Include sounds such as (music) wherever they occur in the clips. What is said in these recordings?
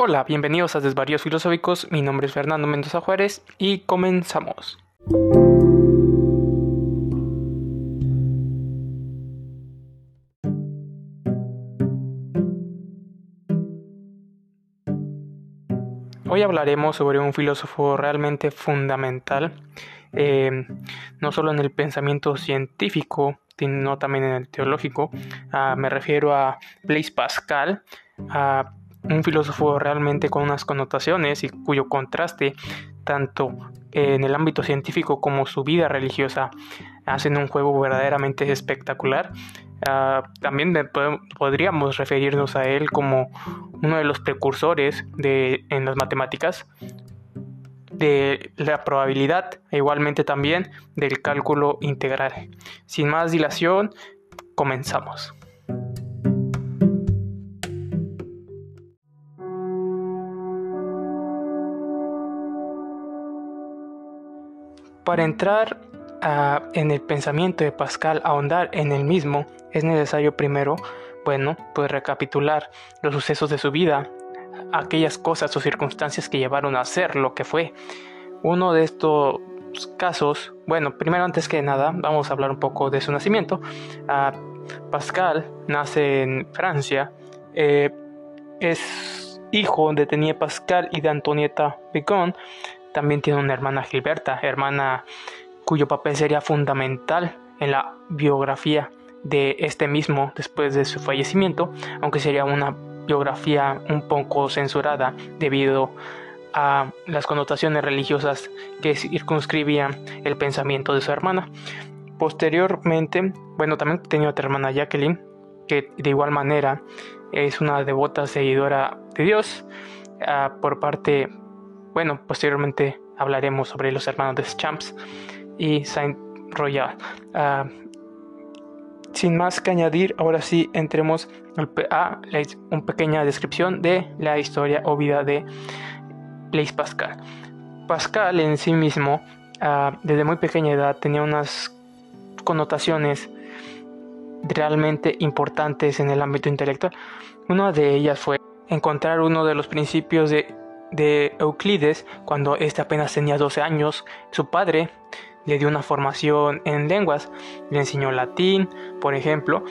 Hola, bienvenidos a Desvaríos Filosóficos. Mi nombre es Fernando Mendoza Juárez y comenzamos. Hoy hablaremos sobre un filósofo realmente fundamental, eh, no solo en el pensamiento científico, sino también en el teológico. Ah, me refiero a Blaise Pascal, un filósofo realmente con unas connotaciones y cuyo contraste, tanto en el ámbito científico como su vida religiosa, hacen un juego verdaderamente espectacular. Ah, también podríamos referirnos a él como uno de los precursores de, en las matemáticas de la probabilidad e igualmente también del cálculo integral. Sin más dilación, comenzamos. Para entrar en el pensamiento de Pascal, ahondar en el mismo, es necesario primero, bueno, pues recapitular los sucesos de su vida, aquellas cosas o circunstancias que llevaron a ser lo que fue. Uno de estos casos, bueno, primero antes que nada, vamos a hablar un poco de su nacimiento. Ah, Pascal nace en Francia, eh, es hijo de Tenier Pascal y de Antonieta Picon. También tiene una hermana Gilberta, hermana cuyo papel sería fundamental en la biografía de este mismo después de su fallecimiento, aunque sería una biografía un poco censurada debido a las connotaciones religiosas que circunscribían el pensamiento de su hermana. Posteriormente, bueno, también tenía otra hermana Jacqueline, que de igual manera es una devota seguidora de Dios ah, por parte bueno, posteriormente hablaremos sobre los hermanos de Champs y Saint Royal. Ah, sin más que añadir, ahora sí entremos a una pequeña descripción de la historia o vida de Blaise Pascal. Pascal en sí mismo, ah, desde muy pequeña edad, tenía unas connotaciones realmente importantes en el ámbito intelectual. Una de ellas fue encontrar uno de los principios de de Euclides cuando éste apenas tenía 12 años. Su padre le dio una formación en lenguas, le enseñó latín, por ejemplo,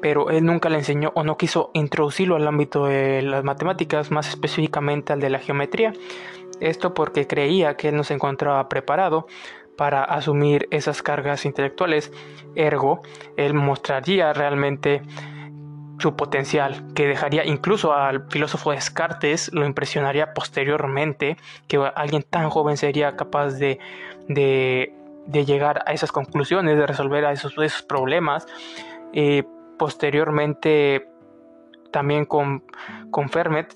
pero él nunca le enseñó o no quiso introducirlo al ámbito de las matemáticas, más específicamente al de la geometría. Esto porque creía que él no se encontraba preparado para asumir esas cargas intelectuales, ergo, él mostraría realmente su potencial, que dejaría incluso al filósofo Descartes, lo impresionaría posteriormente, que alguien tan joven sería capaz de, de, llegar a esas conclusiones, de resolver a esos, esos problemas. Eh, posteriormente, también con, con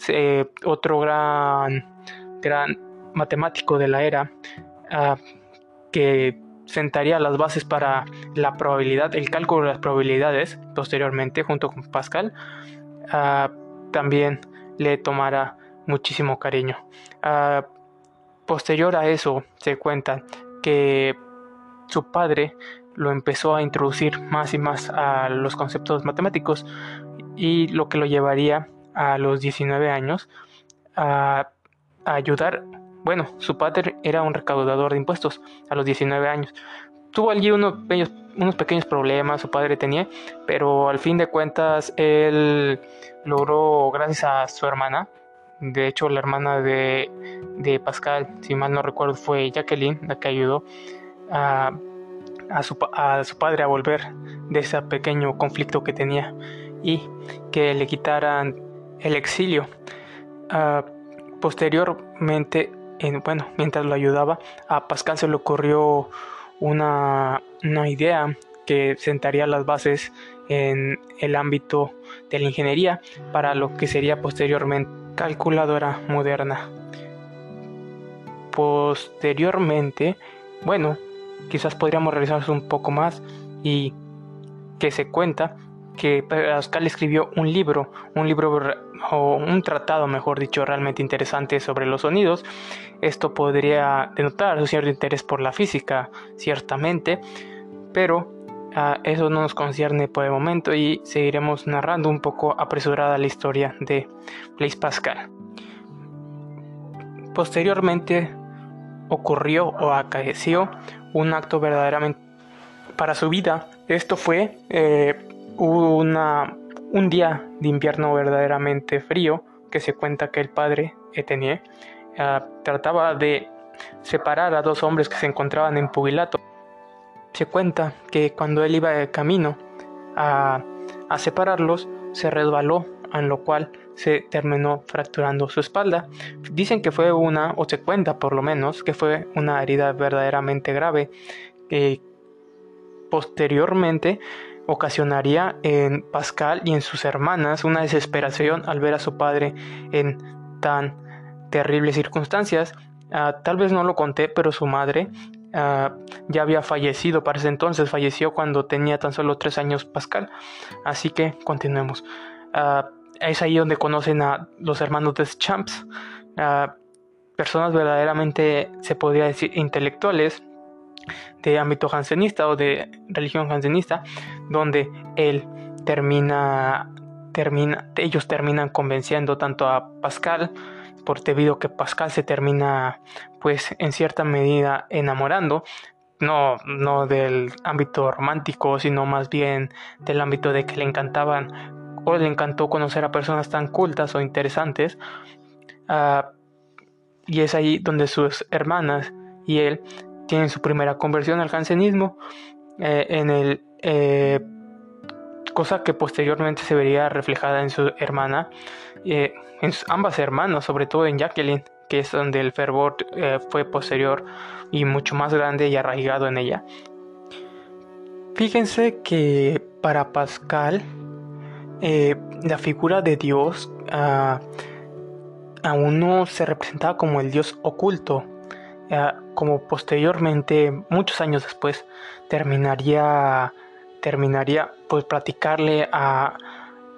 eh, otro gran, gran matemático de la era, ah, que sentaría las bases para la probabilidad, el cálculo de las probabilidades posteriormente junto con Pascal, ah, también le tomará muchísimo cariño. Ah, posterior a eso se cuenta que su padre lo empezó a introducir más y más a los conceptos matemáticos y lo que lo llevaría a los 19 años a ayudar bueno, su padre era un recaudador de impuestos a los 19 años. Tuvo allí unos pequeños, problemas, su padre tenía, pero al fin de cuentas él logró, gracias a su hermana, de hecho la hermana de, de Pascal, si mal no recuerdo, fue Jacqueline la que ayudó a, su, padre a volver de ese pequeño conflicto que tenía y que le quitaran el exilio. Uh, posteriormente bueno, mientras lo ayudaba, a Pascal se le ocurrió una, idea que sentaría las bases en el ámbito de la ingeniería para lo que sería posteriormente calculadora moderna. Posteriormente, bueno, quizás podríamos realizarse un poco más y que se cuenta que Pascal escribió un libro, un libro o un tratado, mejor dicho, realmente interesante sobre los sonidos. Esto podría denotar su cierto interés por la física, ciertamente, pero ah, eso no nos concierne por el momento y seguiremos narrando un poco apresurada la historia de Blaise Pascal. posteriormente ocurrió o acaeció un acto verdaderamente para su vida. Esto fue eh, un día de invierno verdaderamente frío que se cuenta que el padre Etenie ah, trataba de separar a dos hombres que se encontraban en pugilato. Se cuenta que cuando él iba de camino a, a separarlos, se resbaló, en lo cual se terminó fracturando su espalda. Dicen que fue una, o se cuenta por lo menos, que fue una herida verdaderamente grave que posteriormente ocasionaría en Pascal y en sus hermanas una desesperación al ver a su padre en tan terribles circunstancias. Ah, tal vez no lo conté, pero su madre ah, ya había fallecido para ese entonces, falleció cuando tenía tan solo tres años Pascal. Así que continuemos. Ah, es ahí donde conocen a los hermanos de Champs, personas verdaderamente, se podría decir, intelectuales de ámbito jansenista o de religión jansenista, donde él termina, termina, ellos terminan convenciendo tanto a Pascal, por debido que Pascal se termina, pues, en cierta medida enamorando, no, no del ámbito romántico, sino más bien del ámbito de que le encantaban o le encantó conocer a personas tan cultas o interesantes. Ah, y es ahí donde sus hermanas y él tienen su primera conversión al jansenismo, eh, en el, eh, cosa que posteriormente se vería reflejada en su hermana, eh, en ambas hermanas, sobre todo en Jacqueline, que es donde el fervor fue posterior y mucho más grande y arraigado en ella. Fíjense que para Pascal, la figura de Dios a uno se representaba como el Dios oculto, como posteriormente, muchos años después, terminaría, terminaría pues platicarle a,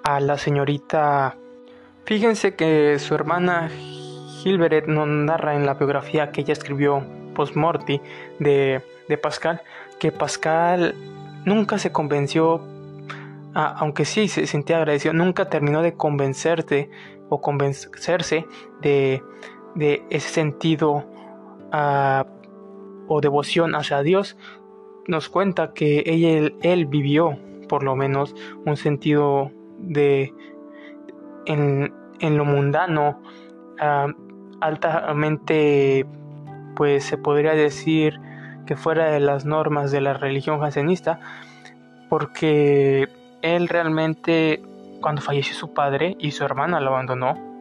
a la señorita. Fíjense que su hermana Hilbert nos narra en la biografía que ella escribió post-morti de, de Pascal, que Pascal nunca se convenció, aunque sí se sentía agradecido, nunca terminó de convencerte o convencerse de, de ese sentido o devoción hacia Dios, nos cuenta que él, él vivió por lo menos un sentido de en, en lo mundano altamente pues se podría decir que fuera de las normas de la religión jansenista porque él realmente cuando falleció su padre y su hermana lo abandonó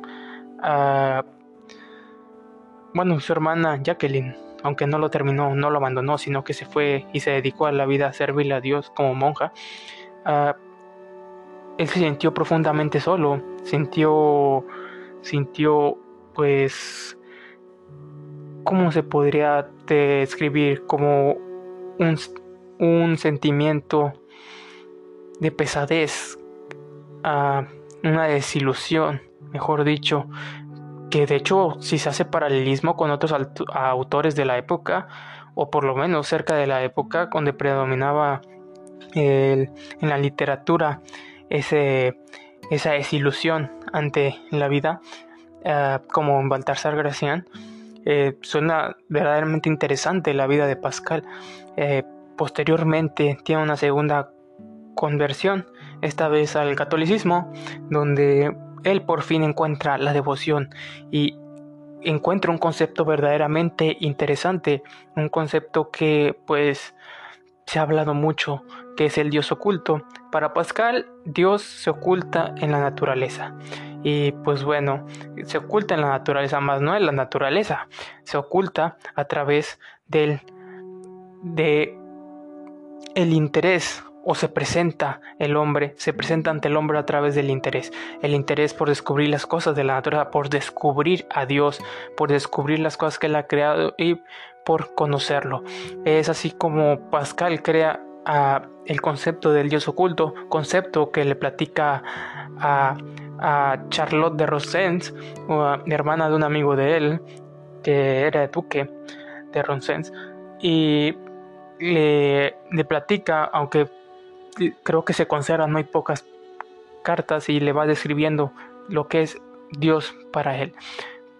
bueno, su hermana Jacqueline, aunque no lo terminó, no lo abandonó, sino que se fue y se dedicó a la vida a servirle a Dios como monja, ah, él se sintió profundamente solo, sintió, sintió, pues, ¿cómo se podría describir? Como un, un sentimiento de pesadez, uh, una desilusión, mejor dicho, que de hecho si se hace paralelismo con otros autores de la época, o por lo menos cerca de la época donde predominaba en la literatura esa desilusión ante la vida, eh, como en Baltasar Gracián, eh, suena verdaderamente interesante la vida de Pascal. Eh, posteriormente tiene una segunda conversión, esta vez al catolicismo, donde él por fin encuentra la devoción y encuentra un concepto verdaderamente interesante, un concepto que pues se ha hablado mucho, que es el Dios oculto. Para Pascal, Dios se oculta en la naturaleza. Y pues bueno, se oculta en la naturaleza, más no en la naturaleza, se oculta a través del de el interés o se presenta el hombre, se presenta ante el hombre a través del interés. El interés por descubrir las cosas de la naturaleza, por descubrir a Dios, por descubrir las cosas que Él ha creado y por conocerlo. Es así como Pascal crea el concepto del Dios oculto, concepto que le platica a, Charlotte de Rosens, hermana de un amigo de él, que era duque de Rosens, y le, le platica, aunque creo que se conservan muy pocas cartas y le va describiendo lo que es Dios para él.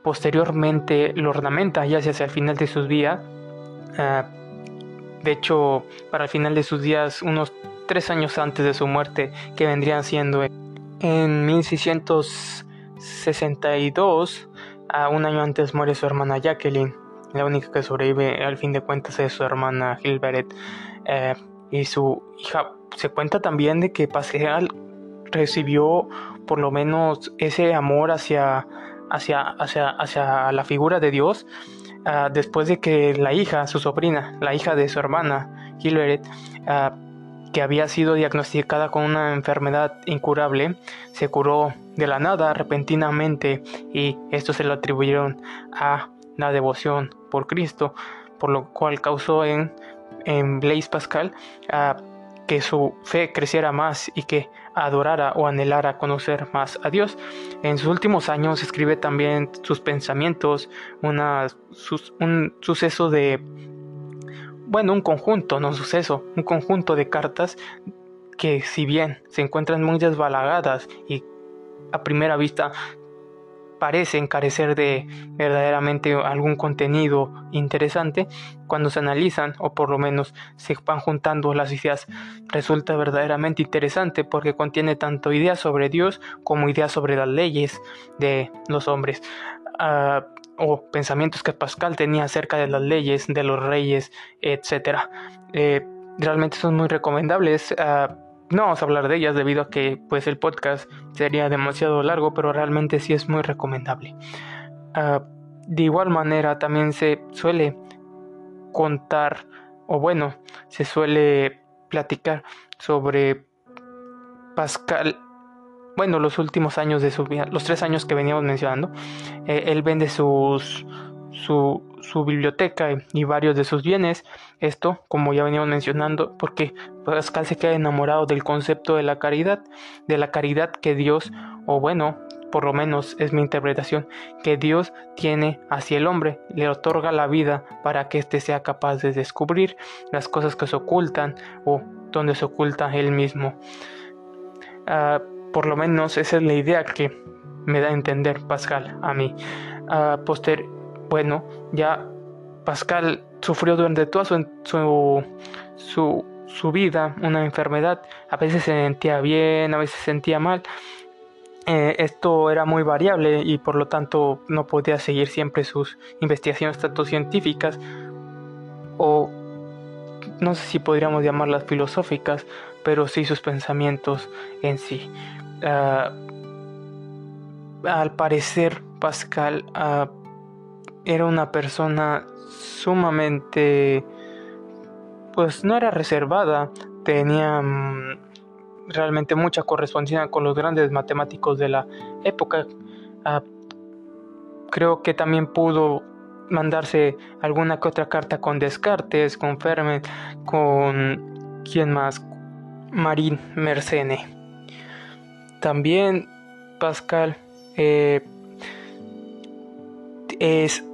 posteriormente lo ornamenta ya hacia el final de sus días. Ah, de hecho, para el final de sus días, unos tres años antes de su muerte, que vendrían siendo en 1662, a un año antes muere su hermana Jacqueline. La única que sobrevive al fin de cuentas es su hermana Gilbert eh, y su hija. Se cuenta también de que Pascal recibió por lo menos ese amor hacia, hacia, hacia, hacia la figura de Dios ah, después de que la hija, su sobrina, la hija de su hermana Gilbert, ah, que había sido diagnosticada con una enfermedad incurable, se curó de la nada repentinamente y esto se lo atribuyeron a la devoción por Cristo, por lo cual causó en, en Blaise Pascal que su fe creciera más y que adorara o anhelara conocer más a Dios. En sus últimos años escribe también sus pensamientos, una, un suceso de, bueno, un conjunto, no un suceso, un conjunto de cartas que si bien se encuentran muy desbalagadas y a primera vista parecen carecer de verdaderamente algún contenido interesante, cuando se analizan o por lo menos se van juntando las ideas, resulta verdaderamente interesante porque contiene tanto ideas sobre Dios como ideas sobre las leyes de los hombres. Ah, o pensamientos que Pascal tenía acerca de las leyes, de los reyes, etc. Eh, realmente son muy recomendables. Ah, no vamos a hablar de ellas debido a que pues el podcast sería demasiado largo, pero realmente sí es muy recomendable. Ah, de igual manera también se suele contar, o bueno, se suele platicar sobre Pascal, bueno, los últimos años de su vida, los tres años que veníamos mencionando, eh, él vende sus su, biblioteca y varios de sus bienes. Esto, como ya veníamos mencionando, porque Pascal se queda enamorado del concepto de la caridad, de la caridad que Dios, o bueno, por lo menos es mi interpretación, que Dios tiene hacia el hombre, le otorga la vida para que éste sea capaz de descubrir las cosas que se ocultan o donde se oculta él mismo. Ah, por lo menos esa es la idea que me da a entender Pascal a mí. Uh, bueno, ya Pascal sufrió durante toda su, su, su, vida una enfermedad, a veces se sentía bien, a veces se sentía mal. Eh, esto era muy variable y por lo tanto no podía seguir siempre sus investigaciones tanto científicas o no sé si podríamos llamarlas filosóficas, pero sí sus pensamientos en sí. Ah, al parecer Pascal uh, era una persona sumamente pues no era reservada tenía mm, realmente mucha correspondencia con los grandes matemáticos de la época. Ah, creo que también pudo mandarse alguna que otra carta con Descartes con Fermat con quién más Marín Mersenne. También Pascal eh, es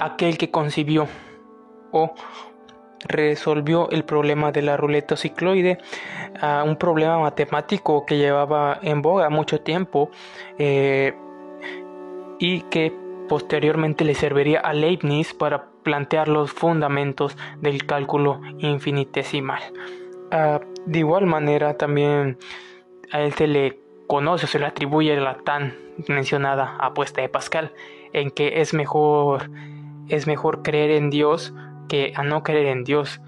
aquel que concibió o resolvió el problema de la ruleta cicloide, un problema matemático que llevaba en boga mucho tiempo eh, y que posteriormente le serviría a Leibniz para plantear los fundamentos del cálculo infinitesimal. Ah, de igual manera también a él se le conoce, se le atribuye la tan mencionada apuesta de Pascal en que es mejor es mejor creer en Dios que a no creer en Dios,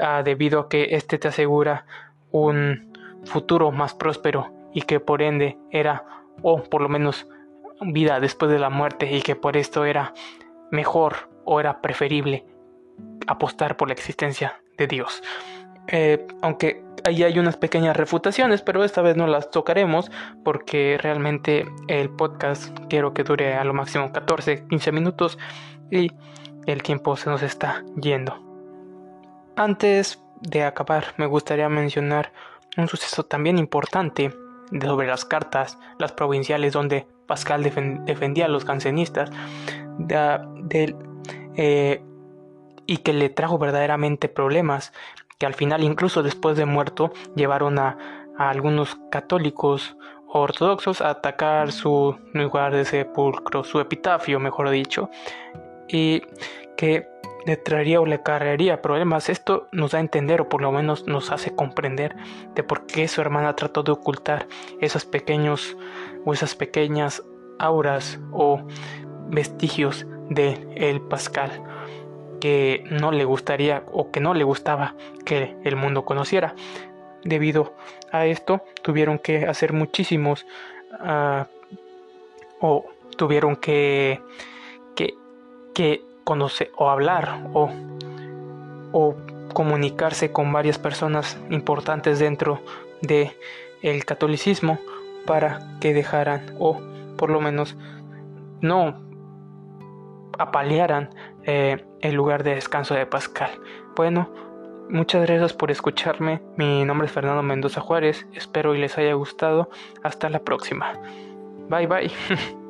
ah, debido a que éste te asegura un futuro más próspero y que por ende era, o por lo menos vida después de la muerte y que por esto era mejor o era preferible apostar por la existencia de Dios. Eh, aunque ahí hay unas pequeñas refutaciones, pero esta vez no las tocaremos porque realmente el podcast quiero que dure a lo máximo 14, 15 minutos y el tiempo se nos está yendo. Antes de acabar, me gustaría mencionar un suceso también importante sobre las cartas, las provinciales donde Pascal defendía a los jansenistas eh, y que le trajo verdaderamente problemas que al final incluso después de muerto llevaron a, algunos católicos ortodoxos a atacar su lugar de sepulcro, su epitafio, mejor dicho, y que le traería o le cargaría problemas. Esto nos da a entender o por lo menos nos hace comprender de por qué su hermana trató de ocultar esos pequeños o esas pequeñas auras o vestigios de el Pascal que no le gustaría o que no le gustaba que el mundo conociera. Debido a esto tuvieron que hacer muchísimos uh, o tuvieron que, que conocer o hablar o, o comunicarse con varias personas importantes dentro de el catolicismo para que dejaran o por lo menos no apalearan eh, el lugar de descanso de Pascal. Bueno, muchas gracias por escucharme. Mi nombre es Fernando Mendoza Juárez. Espero y les haya gustado. Hasta la próxima. Bye bye. (laughs)